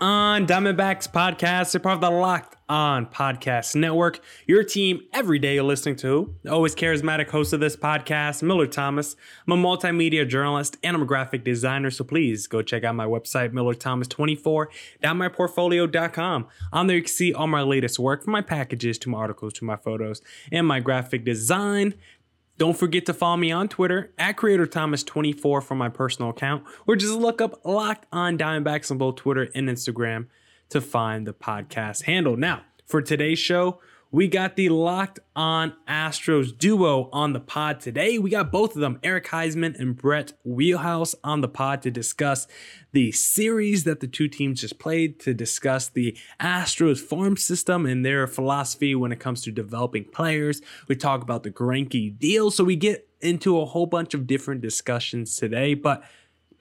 On Diamondbacks podcast, a part of the Locked On Podcast Network. Your team every day you're listening to. The always charismatic host of this podcast, Miller Thomas. I'm a multimedia journalist and I'm a graphic designer, so please go check out my website, millerthomas24.myportfolio.com. On there you can see all my latest work from my packages to my articles to my photos and my graphic design. Don't forget to follow me on Twitter at Creator Thomas24 for my personal account, or just look up Locked On Diamondbacks on both Twitter and Instagram to find the podcast handle. Now, for today's show, we got the Locked On Astros duo on the pod today. We got both of them, Eric Huysman and Brett Wheelhouse, on the pod to discuss the series that the two teams just played, to discuss the Astros farm system and their philosophy when it comes to developing players. We talk about the Greinke deal. So we get into a whole bunch of different discussions today, but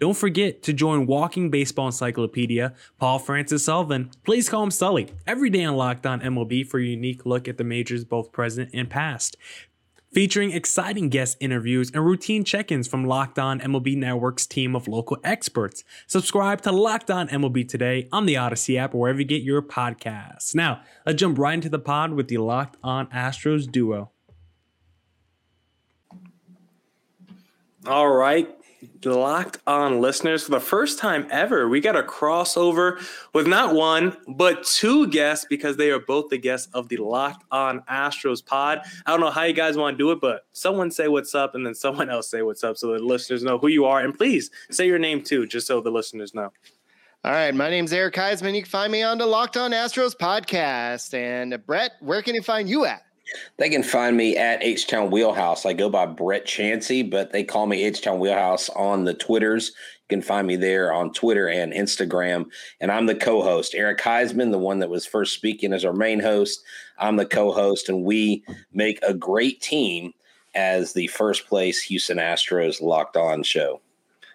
don't forget to join Walking Baseball Encyclopedia, Paul Francis Sullivan. Please call him Sully. Every day on Locked On MLB for a unique look at the majors, both present and past. Featuring exciting guest interviews and routine check ins from Locked On MLB Network's team of local experts. Subscribe to Locked On MLB today on the Odyssey app or wherever you get your podcasts. Now, let's jump right into the pod with the Locked On Astros duo. All right, locked on listeners for the first time ever we got a crossover with not one but two guests because they are both the guests of the locked on astros pod i don't know how you guys want to do it but someone say what's up and then someone else say what's up so the listeners know who you are and please say your name too just so the listeners know all right, my name's Eric Huysman. You can find me on the Locked On Astros podcast. And Brett, where can you find you at? They can find me at H Town Wheelhouse. I go by Brett Chancey, but they call me H Town Wheelhouse on the Twitters. You can find me there on Twitter and Instagram. And I'm the co host. Eric Huysman, the one that was first speaking as our main host. I'm the co host, and we make a great team as the first place Houston Astros locked on show.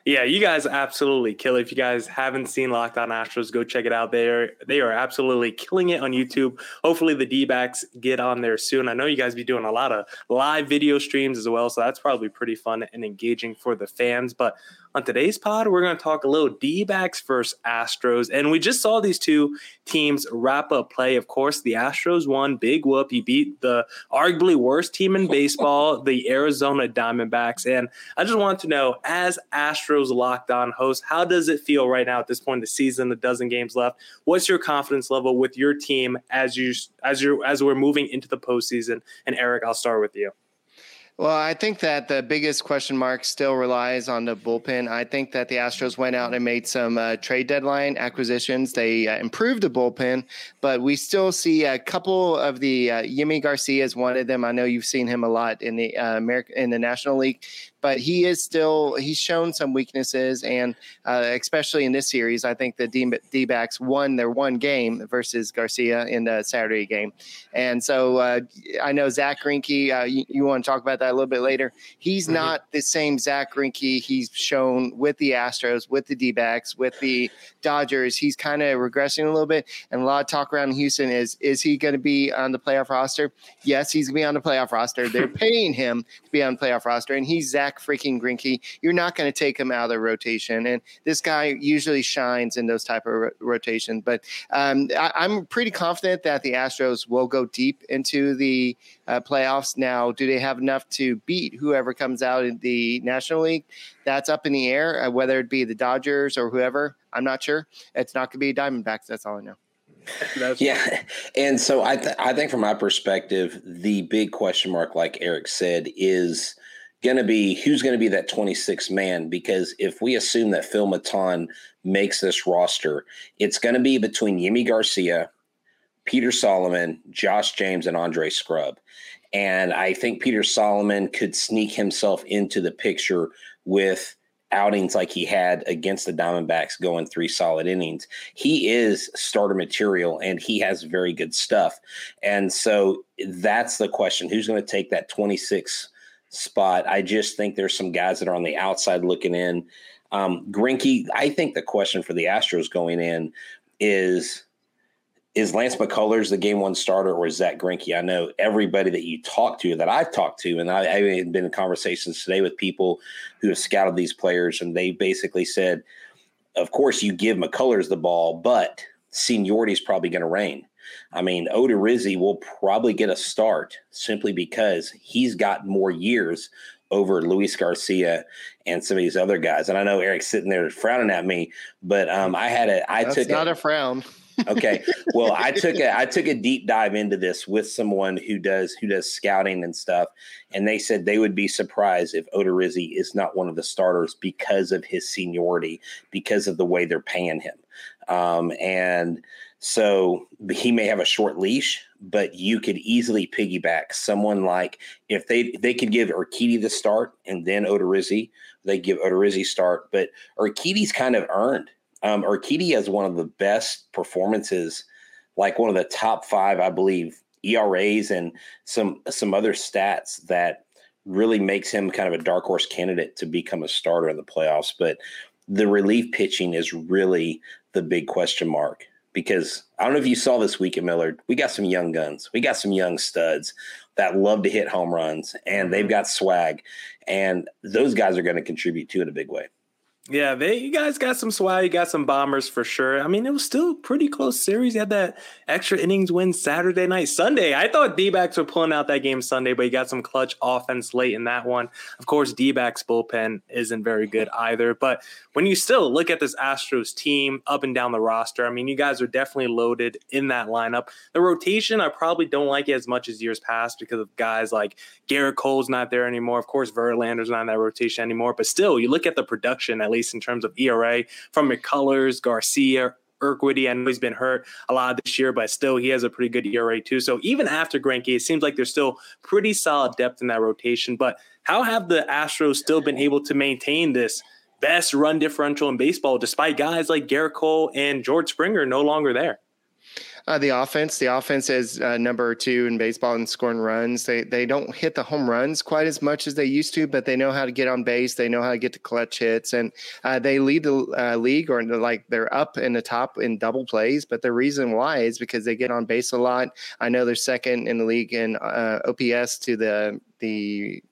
Yeah, you guys absolutely kill it. If you guys haven't seen Locked On Astros, go check it out. They are they are absolutely killing it on YouTube. Hopefully, the D-backs get on there soon. I know you guys be doing a lot of live video streams as well, so that's probably pretty fun and engaging for the fans. But on today's pod, we're going to talk a little D backs versus Astros. And we just saw these two teams wrap up play. Of course, the Astros won. Big whoop. He beat the arguably worst team in baseball, the Arizona Diamondbacks. And I just want to know, as Astros locked on host, how does it feel right now at this point in the season, a dozen games left? What's your confidence level with your team as you as you as we're moving into the postseason? And Eric, I'll start with you. Well, I think that the biggest question mark still relies on the bullpen. I think that the Astros went out and made some uh, trade deadline acquisitions. They uh, improved the bullpen, but we still see a couple of the uh, Yimi Garcia is one of them. I know you've seen him a lot in the uh, America in the National League but he is still he's shown some weaknesses, and uh, especially in this series, I think the D backs won their one game versus Garcia in the Saturday game, and so uh, I know Zach Greinke. Uh, you, you, want to talk about that a little bit later? He's mm-hmm. not the same Zach Greinke he's shown with the Astros, with the D backs, with the Dodgers. He's kind of regressing a little bit, and a lot of talk around Houston is is he going to be on the playoff roster? Yes, he's going to be on the playoff roster. They're paying him to be on the playoff roster, and he's Zach Zach freaking Greinke. You're not going to take him out of the rotation, and this guy usually shines in those type of ro- rotations. But um, I, am pretty confident that the Astros will go deep into the uh, playoffs. Now, do they have enough to beat whoever comes out in the National League? That's up in the air. Uh, whether it be the Dodgers or whoever, I'm not sure. It's not going to be Diamondbacks. That's all I know. yeah, and so I th- I think from my perspective, the big question mark, like Eric said, is going to be who's going to be that 26 man because if we assume that Phil Maton makes this roster, it's going to be between Yimi Garcia, Peter Solomon, Josh James, and Andre Scrubb. And I think Peter Solomon could sneak himself into the picture with outings like he had against the Diamondbacks going three solid innings. He is starter material and he has very good stuff. And so that's the question who's going to take that 26 spot? I just think there's some guys that are on the outside looking in. Um, Greinke, I think the question for the Astros going in is is Lance McCullers the game one starter or is Zach Greinke? I know everybody that you talk to that I've talked to, and I, have been in conversations today with people who have scouted these players, and they basically said, of course, you give McCullers the ball, but seniority is probably going to reign. I mean, Odorizzi will probably get a start simply because he's got more years over Luis Garcia and some of these other guys. And I know Eric's sitting there frowning at me, but um, I had a I That's took not a, a frown okay. Well, I took a I took a deep dive into this with someone who does who does scouting and stuff, and they said they would be surprised if Odorizzi is not one of the starters because of his seniority, because of the way they're paying him, um, and so he may have a short leash, but you could easily piggyback someone like if they they could give Urquidy the start and then Odorizzi, they give Odorizzi start, but Urquidy's kind of earned um, Urquidy has one of the best performances, like one of the top five, I believe, ERAs and some some other stats that really makes him kind of a dark horse candidate to become a starter in the playoffs. But the relief pitching is really the big question mark because I don't know if you saw this week at Millard. We got some young guns, we got some young studs that love to hit home runs, and they've mm-hmm. got swag, and those guys are going to contribute too in a big way. Yeah, they you guys got some swag, you got some bombers for sure. I mean, it was still pretty close series. You had that extra innings win Saturday night, Sunday. I thought D-backs were pulling out that game Sunday, but you got some clutch offense late in that one. Of course, D-backs bullpen isn't very good either. But when you still look at this Astros team up and down the roster, I mean, you guys are definitely loaded in that lineup. The rotation, I probably don't like it as much as years past because of guys like Gerrit Cole's not there anymore. Of course, Verlander's not in that rotation anymore. But still, you look at the production, at least least in terms of ERA from McCullers, Garcia, Urquidy. I know he's been hurt a lot this year, but still he has a pretty good ERA too. So even after Greinke, it seems like there's still pretty solid depth in that rotation. But how have the Astros still been able to maintain this best run differential in baseball despite guys like Gerrit Cole and George Springer no longer there? Uh, the offense, the offense is uh, number two in baseball in scoring runs. They they don't hit the home runs quite as much as they used to, but they know how to get on base. They know how to get to clutch hits, and uh, they lead the uh, league or like they're up in the top in double plays. But the reason why is because they get on base a lot. I know they're second in the league in uh, OPS to the the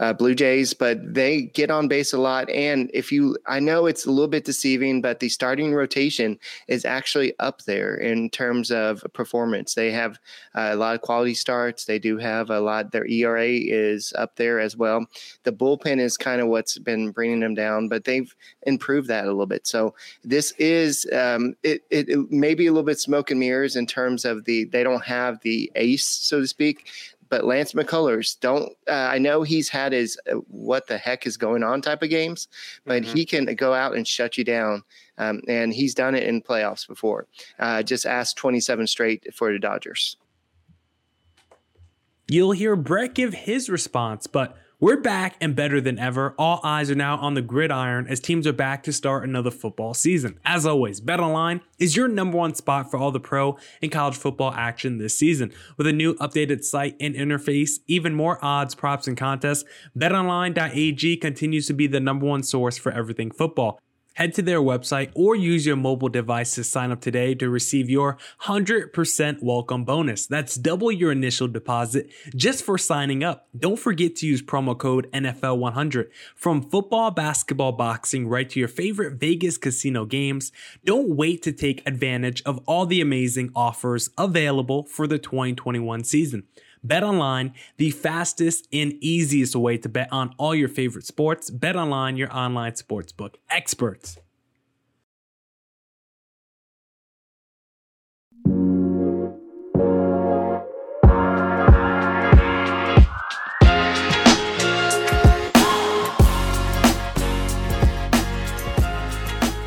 uh, Blue Jays, but they get on base a lot. And if you, I know it's a little bit deceiving, but the starting rotation is actually up there in terms of performance. They have uh, a lot of quality starts. They do have a lot. Their ERA is up there as well. The bullpen is kind of what's been bringing them down, but they've improved that a little bit. So this is um, it, it, it may be a little bit smoke and mirrors in terms of the they don't have the ace, so to speak but Lance McCullers don't. Uh, I know he's had his uh, what the heck is going on type of games, but mm-hmm. he can go out and shut you down, um, and he's done it in playoffs before. Uh, just ask 27 straight for the Dodgers. You'll hear Brett give his response, but we're back and better than ever. All eyes are now on the gridiron as teams are back to start another football season. As always, BetOnline is your number one spot for all the pro and college football action this season. With a new updated site and interface, even more odds, props, and contests, betonline.ag continues to be the number one source for everything football. Head to their website or use your mobile device to sign up today to receive your 100% welcome bonus. That's double your initial deposit just for signing up. Don't forget to use promo code NFL100. From football, basketball, boxing, right to your favorite Vegas casino games, don't wait to take advantage of all the amazing offers available for the 2021 season. Bet online, the fastest and easiest way to bet on all your favorite sports. Bet online, your online sportsbook experts.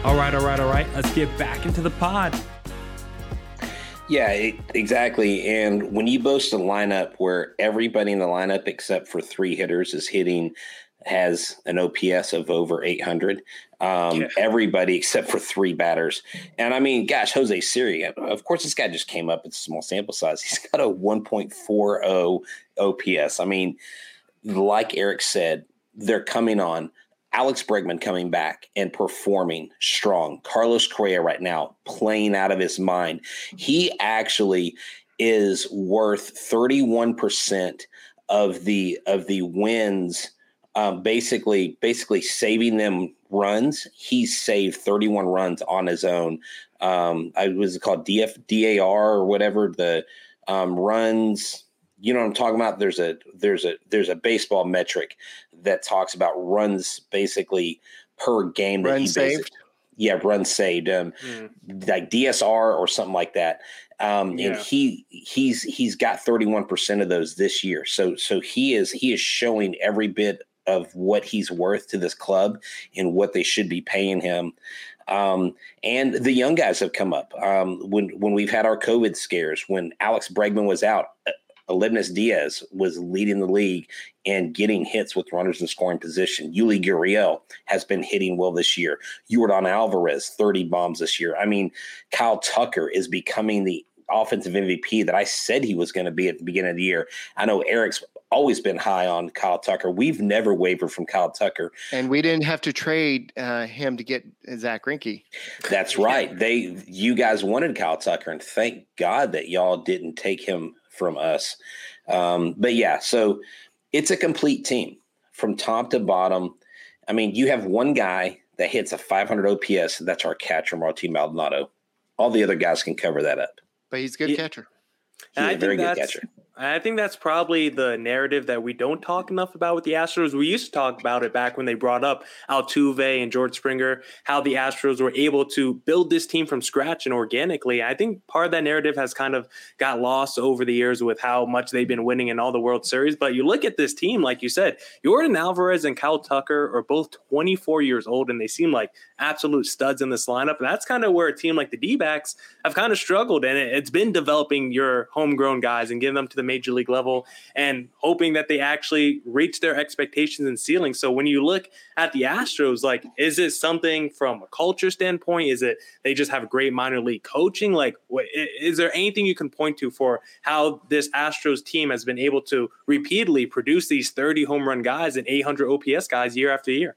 All right, all right, all right. Let's get back into the pod. Yeah, it, exactly. And when you boast a lineup where everybody in the lineup except for three hitters is hitting has an OPS of over 800. Um, yeah. Everybody except for three batters. And I mean, gosh, Jose Siri, of course, this guy just came up. It's a small sample size. He's got a 1.40 OPS. I mean, like Eric said, they're coming on. Alex Bregman coming back and performing strong. Carlos Correa right now playing out of his mind. He actually is worth 31% of the of the wins um, basically basically saving them runs. He saved 31 runs on his own. Um, I was called DF DAR or whatever the um, runs. You know what I'm talking about? There's a there's a there's a baseball metric that talks about runs basically per game. Run saved. Yeah, run saved. Um, mm. like DSR or something like that. Um, yeah. and he he's he's got 31% of those this year. So so he is he is showing every bit of what he's worth to this club and what they should be paying him. Um, and the young guys have come up. Um, when when we've had our COVID scares, when Alex Bregman was out, Aledmys Diaz was leading the league and getting hits with runners in scoring position. Yuli Gurriel has been hitting well this year. Yordan Alvarez, 30 bombs this year. I mean, Kyle Tucker is becoming the offensive MVP that I said he was going to be at the beginning of the year. I know Eric's always been high on Kyle Tucker. We've never wavered from Kyle Tucker. And we didn't have to trade uh, him to get Zach Greinke. That's right. They you guys wanted Kyle Tucker, and thank God that y'all didn't take him from us. Um, but yeah, so it's a complete team from top to bottom. I mean, you have one guy that hits a 500 OPS. That's our catcher, Martin Maldonado. All the other guys can cover that up. But he's a good yeah. catcher. He's a very good catcher. I think that's probably the narrative that we don't talk enough about with the Astros. We used to talk about it back when they brought up Altuve and George Springer, how the Astros were able to build this team from scratch and organically. I think part of that narrative has kind of got lost over the years with how much they've been winning in all the World Series. But you look at this team, like you said, Yordan Alvarez and Kyle Tucker are both 24 years old, and they seem like absolute studs in this lineup. And that's kind of where a team like the D backs have kind of struggled. And it's been developing your homegrown guys and getting them to the major league level and hoping that they actually reach their expectations and ceiling. So when you look at the Astros, like, is it something from a culture standpoint? Is it they just have great minor league coaching? Like, is there anything you can point to for how this Astros team has been able to repeatedly produce these 30 home run guys and 800 OPS guys year after year?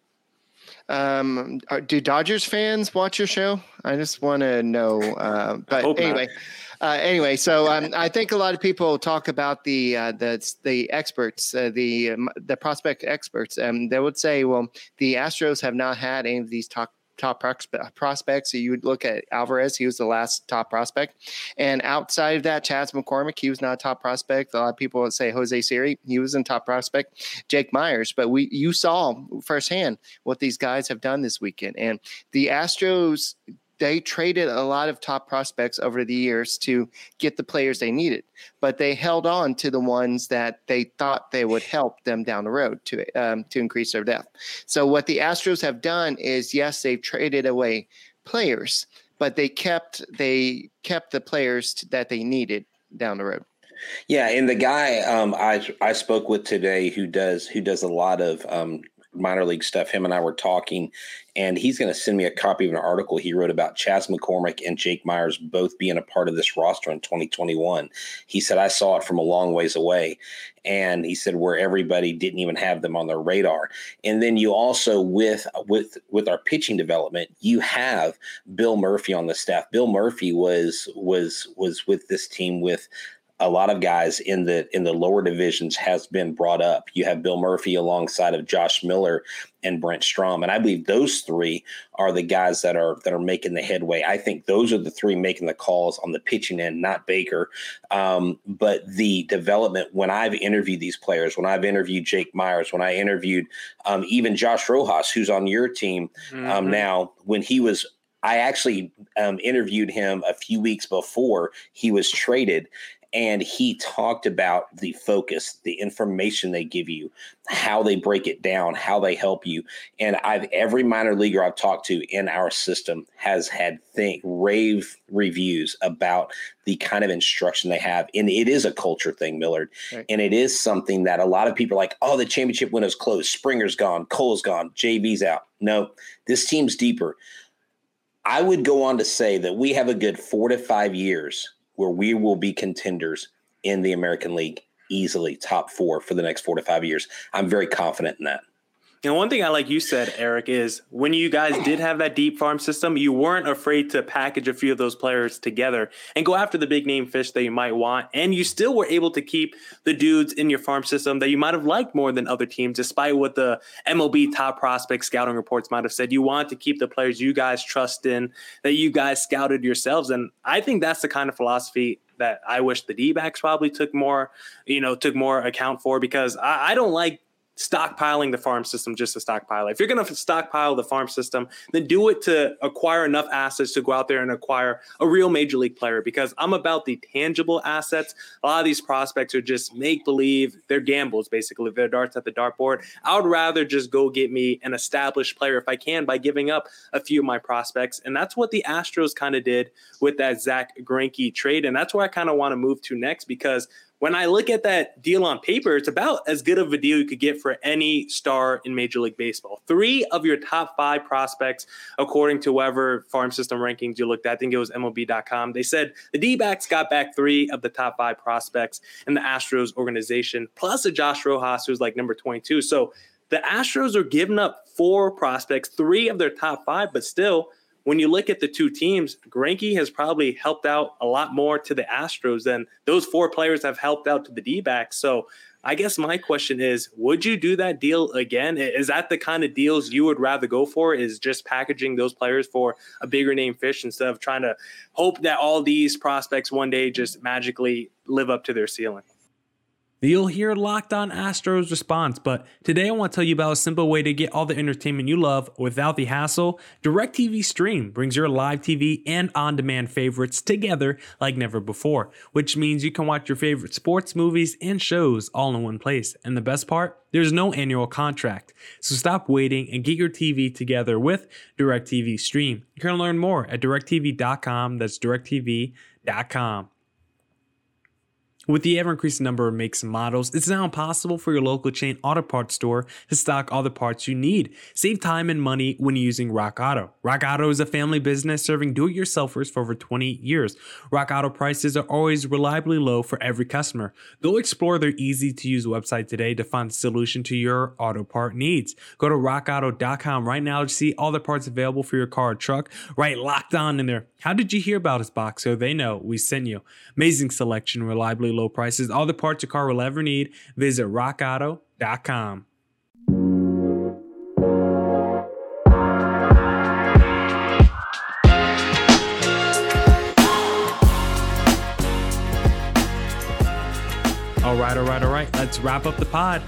Um, do Dodgers fans watch your show? I just want to know. Uh, but anyway, uh, anyway, so um, I think a lot of people talk about the uh, the the experts, uh, the um, the prospect experts, and they would say, well, the Astros have not had any of these top top prospects. So you would look at Alvarez; he was the last top prospect, and outside of that, Chas McCormick, he was not a top prospect. A lot of people would say Jose Siri, he was in top prospect. Jake Meyers, but we you saw firsthand what these guys have done this weekend, and the Astros they traded a lot of top prospects over the years to get the players they needed, but they held on to the ones that they thought they would help them down the road to um, to increase their depth. So what the Astros have done is, yes, they've traded away players, but they kept they kept the players that they needed down the road. Yeah, and the guy um, I I spoke with today who does who does a lot of um, minor league stuff. Him and I were talking, and he's going to send me a copy of an article he wrote about Chas McCormick and Jake Meyers both being a part of this roster in 2021. He said, I saw it from a long ways away. And he said, where everybody didn't even have them on their radar. And then you also, with with with our pitching development, you have Bill Murphy on the staff. Bill Murphy was was was with this team with a lot of guys in the in the lower divisions has been brought up. You have Bill Murphy alongside of Josh Miller and Brent Strom, and I believe those three are the guys that are that are making the headway. I think those are the three making the calls on the pitching end, not Baker. Um, but the development when I've interviewed these players, when I've interviewed Jake Meyers, when I interviewed um, even Josh Rojas, who's on your team um, mm-hmm. um, now, when he was I actually um, interviewed him a few weeks before he was traded, and he talked about the focus, the information they give you, how they break it down, how they help you. And I've every minor leaguer I've talked to in our system has had think rave reviews about the kind of instruction they have. And it is a culture thing, Millard. Right. And it is something that a lot of people are like, oh, the championship window's closed. Springer's gone. Cole's gone. jv's out. No, this team's deeper. I would go on to say that we have a good four to five years where we will be contenders in the American League easily, top four for the next four to five years. I'm very confident in that. And one thing I like you said, Eric, is when you guys did have that deep farm system, you weren't afraid to package a few of those players together and go after the big name fish that you might want. And you still were able to keep the dudes in your farm system that you might have liked more than other teams, despite what the MLB top prospect scouting reports might have said. You want to keep the players you guys trust in, that you guys scouted yourselves. And I think that's the kind of philosophy that I wish the D backs probably took more, you know, took more account for because I, I don't like stockpiling the farm system just to stockpile. If you're going to stockpile the farm system, then do it to acquire enough assets to go out there and acquire a real major league player because I'm about the tangible assets. A lot of these prospects are just make believe. They're gambles, basically. They're darts at the dartboard. I would rather just go get me an established player if I can by giving up a few of my prospects. And that's what the Astros kind of did with that Zach Greinke trade. And that's where I kind of want to move to next because when I look at that deal on paper, it's about as good of a deal you could get for any star in Major League Baseball. Three of your top five prospects, according to whoever farm system rankings you looked at, I think it was MLB.com, they said the D backs got back three of the top five prospects in the Astros organization, plus a Josh Rojas, who's like number 22. So the Astros are giving up four prospects, three of their top five, but still – when you look at the two teams, Greinke has probably helped out a lot more to the Astros than those four players have helped out to the D backs. So I guess my question is, would you do that deal again? Is that the kind of deals you would rather go for? Is just packaging those players for a bigger name fish instead of trying to hope that all these prospects one day just magically live up to their ceiling? You'll hear Locked On Astros response, but today I want to tell you about a simple way to get all the entertainment you love without the hassle. DirecTV Stream brings your live TV and on demand favorites together like never before, which means you can watch your favorite sports, movies, and shows all in one place. And the best part? There's no annual contract. So stop waiting and get your TV together with DirecTV Stream. You can learn more at directv.com. That's directv.com. With the ever increasing number of makes and models, it's now impossible for your local chain auto parts store to stock all the parts you need. Save time and money when using Rock Auto. Rock Auto is a family business serving do it yourselfers for over 20 years. Rock Auto prices are always reliably low for every customer. Go explore their easy to use website today to find a solution to your auto part needs. Go to rockauto.com right now to see all the parts available for your car or truck. Write locked on in there. How did you hear about us, box? So they know we sent you. Amazing selection, reliably low prices, all the parts your car will ever need. Visit rockauto.com. All right, all right, all right. Let's wrap up the pod.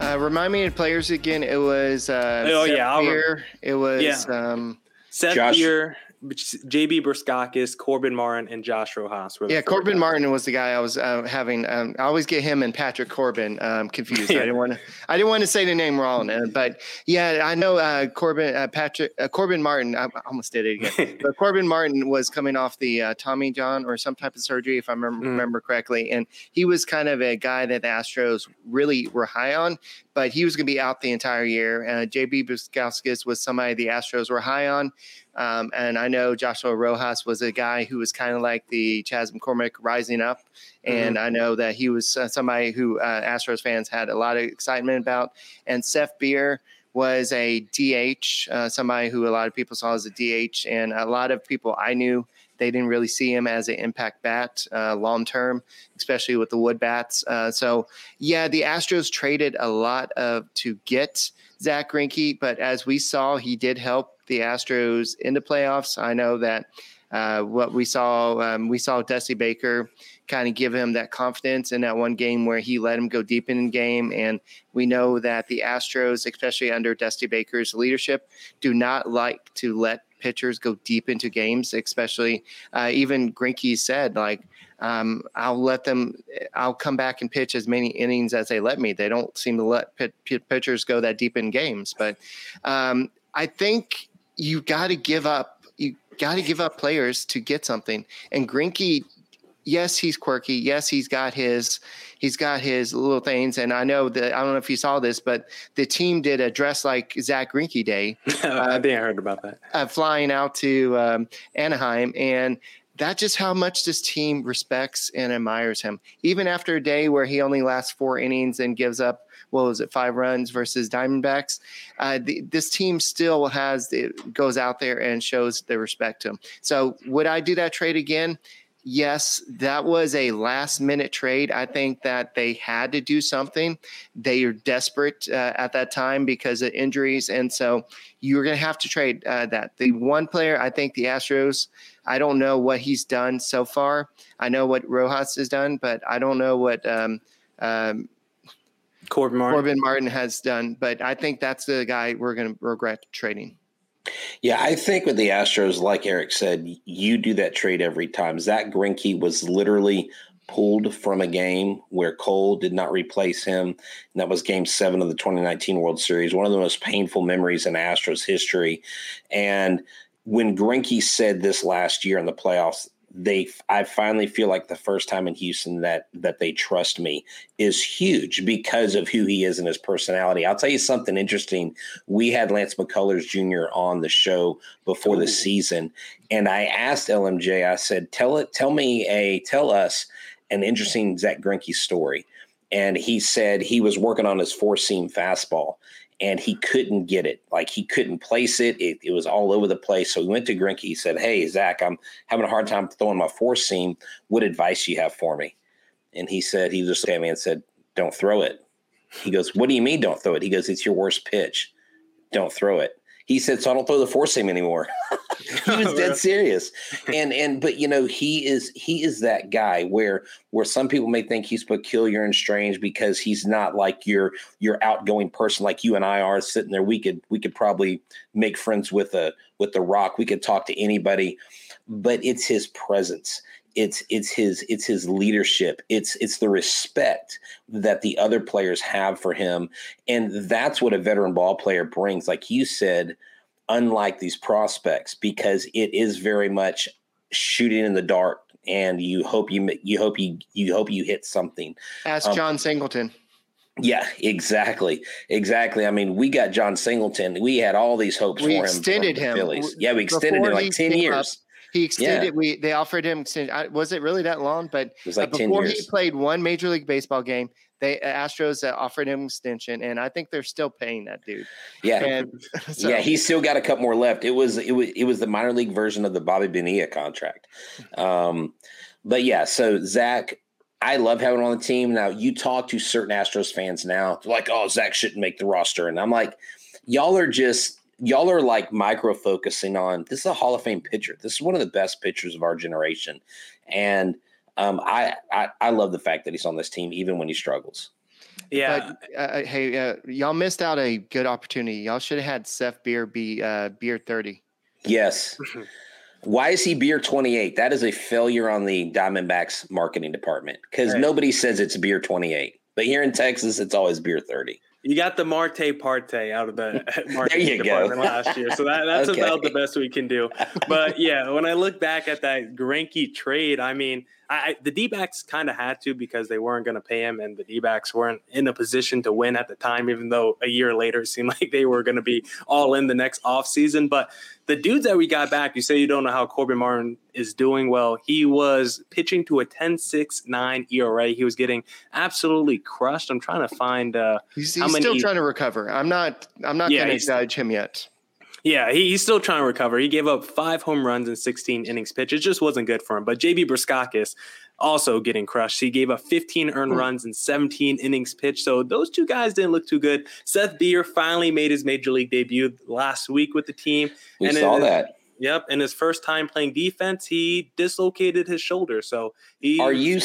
Uh, remind me of players again. It was uh, oh Seth yeah, Beer. It was yeah. um, Seth Josh, Beer. JB Bukauskas, Corbin Martin, and Josh Rojas. yeah, Corbin guys. Martin was the guy I was uh, having. Um, I always get him and Patrick Corbin um, confused. yeah. I didn't want to. I didn't want to say the name wrong, uh, but yeah, I know uh, Corbin uh, Patrick uh, Corbin Martin. I almost did it again. but Corbin Martin was coming off the uh, Tommy John or some type of surgery, if I remember, mm. remember correctly, and he was kind of a guy that the Astros really were high on but he was going to be out the entire year. Uh, JB Bukauskas was somebody the Astros were high on. Um, and I know Joshua Rojas was a guy who was kind of like the Chas McCormick rising up. And mm-hmm. I know that he was uh, somebody who uh, Astros fans had a lot of excitement about. And Seth Beer was a DH, uh, somebody who a lot of people saw as a DH. And a lot of people I knew they didn't really see him as an impact bat uh, long term, especially with the wood bats. Uh, so yeah, the Astros traded a lot of to get Zach Greinke, but as we saw, he did help the Astros in the playoffs. I know that uh, what we saw, um, we saw Dusty Baker kind of give him that confidence in that one game where he let him go deep in the game. And we know that the Astros, especially under Dusty Baker's leadership, do not like to let pitchers go deep into games, especially uh, even Greinke said like um, I'll let them. I'll come back and pitch as many innings as they let me. They don't seem to let pitchers go that deep in games, but um, I think you got to give up. You got to give up players to get something. And Greinke, yes, he's quirky. Yes, he's got his he's got his little things. And I know that I don't know if you saw this, but the team did a dress like Zach Greinke day. I think I heard about that. Uh, flying out to um, Anaheim and that's just how much this team respects and admires him. Even after a day where he only lasts four innings and gives up, what was it, five runs versus Diamondbacks, uh, the, this team still has it goes out there and shows the respect to him. So would I do that trade again? Yes, that was a last minute trade. I think that they had to do something. They are desperate uh, at that time because of injuries. And so you're going to have to trade uh, that. The one player, I think the Astros, I don't know what he's done so far. I know what Rojas has done, but I don't know what um, um, Corbin Martin. Corbin Martin has done. But I think that's the guy we're going to regret trading. Yeah, I think with the Astros, like Eric said, you do that trade every time. Zach Greinke was literally pulled from a game where Cole did not replace him. And that was game seven of the 2019 World Series, one of the most painful memories in Astros history. And when Greinke said this last year in the playoffs, they I finally feel like the first time in Houston that that they trust me is huge because of who he is and his personality. I'll tell you something interesting. We had Lance McCullers Jr. on the show before the season, and I asked LMJ. I said, "Tell it, tell me a, tell us an interesting Zach Greinke story." And he said he was working on his four seam fastball, and he couldn't get it. Like he couldn't place it. it. It, was all over the place. So he went to Greinke. He said, Hey, Zach, I'm having a hard time throwing my four seam. What advice do you have for me? And he said, he just came me and said, Don't throw it. He goes, What do you mean don't throw it? He goes, It's your worst pitch. Don't throw it. He said, "So I don't throw the four seam anymore." he was dead serious, and and but you know he is he is that guy where where some people may think he's peculiar and strange because he's not like your your outgoing person like you and I are sitting there. We could we could probably make friends with a with the Rock. We could talk to anybody, but it's his presence it's it's his it's his leadership it's it's the respect that the other players have for him and that's what a veteran ball player brings like you said unlike these prospects because it is very much shooting in the dark and you hope you you hope you you hope you hit something ask um, Jon Singleton yeah, exactly, exactly. I mean, we got Jon Singleton. We had all these hopes we for him. Extended him. Phillies. Yeah, we extended him like ten years. Up, he extended. Yeah. We they offered him. Was it really that long? But was like before he played one Major League Baseball game, they Astros uh, offered him extension, and I think they're still paying that dude. Yeah, and, so. yeah, he's still got a couple more left. It was it was it was the minor league version of the Bobby Bonilla contract. Um, but yeah, so Zach, I love having on the team. Now you talk to certain Astros fans now, like, oh, Zach shouldn't make the roster, and I'm like, y'all are just y'all are like micro focusing on this is a Hall of Fame pitcher. This is one of the best pitchers of our generation, and um, I, I, I love the fact that he's on this team even when he struggles. Yeah. But, uh, hey, uh, y'all missed out a good opportunity. Y'all should have had Seth Beer be uh, Beer thirty. Yes. Why is he beer 28? That is a failure on the Diamondbacks marketing department because right. nobody says it's beer 28. But here in Texas, it's always beer 30. You got the Marte Parte out of the marketing department go. last year, so that, that's okay. about the best we can do. But yeah, when I look back at that Greinke trade, I mean, I, the D backs kind of had to because they weren't going to pay him, and the D backs weren't in a position to win at the time, even though a year later it seemed like they were going to be all in the next offseason. But the dudes that we got back, you say you don't know how Corbin Martin is doing well. He was pitching to a 10 6 9 ERA. He was getting absolutely crushed. I'm trying to find uh, he's, he's still trying to recover. I'm not, I'm not yeah, going to judge him yet. Yeah, he, he's still trying to recover. He gave up five home runs in 16 innings pitched. It just wasn't good for him. But JB Bukauskas also getting crushed. He gave up 15 earned mm. runs in 17 innings pitched. So those two guys didn't look too good. Seth Beer finally made his major league debut last week with the team. We and saw that. Yep, in his first time playing defense, he dislocated his shoulder. So he are you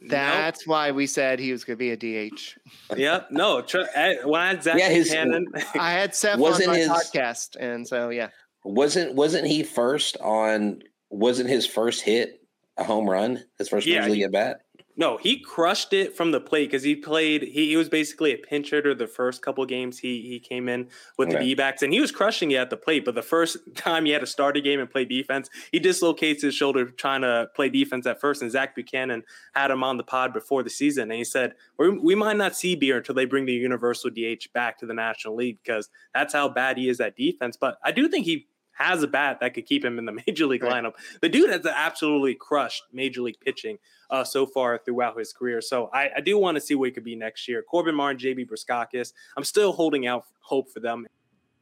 that's nope. why we said he was going to be a DH. Yep. No. Tr- eh, when I had Zach yeah, his, Cannon, I had Seth on my his, podcast, and so yeah. Wasn't wasn't he first on? Wasn't his first hit a home run? His first yeah, major league at bat. No, he crushed it from the plate because he played. He, he was basically a pinch hitter the first couple games he he came in with okay. the D backs, and he was crushing it at the plate. But the first time he had to start a game and play defense, he dislocates his shoulder trying to play defense at first. And Zach Buchanan had him on the pod before the season, and he said we might not see Beer until they bring the universal DH back to the National League because that's how bad he is at defense. But I do think he has a bat that could keep him in the major league right. lineup. The dude has absolutely crushed major league pitching uh, so far throughout his career. So I, I do want to see what he could be next year. Corbin Martin, JB Bukauskas, I'm still holding out hope for them.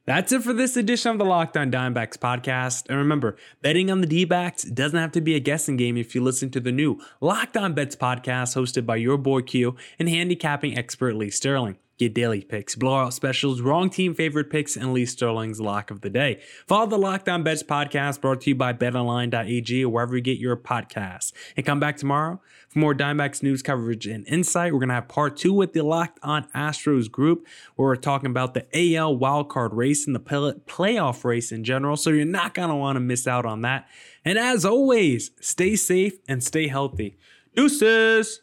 That's it for this edition of the Locked On Diamondbacks podcast. And remember, betting on the D backs doesn't have to be a guessing game if you listen to the new Locked On Bets podcast hosted by your boy Q and handicapping expert Lee Sterling. Get daily picks, blowout specials, wrong team favorite picks, and Lee Sterling's lock of the day. Follow the Locked On Bets podcast brought to you by betonline.ag or wherever you get your podcasts. And come back tomorrow for more Diamondbacks news coverage and insight. We're going to have part two with the Locked On Astros group where we're talking about the AL wildcard race and the playoff race in general. So you're not going to want to miss out on that. And as always, stay safe and stay healthy. Deuces!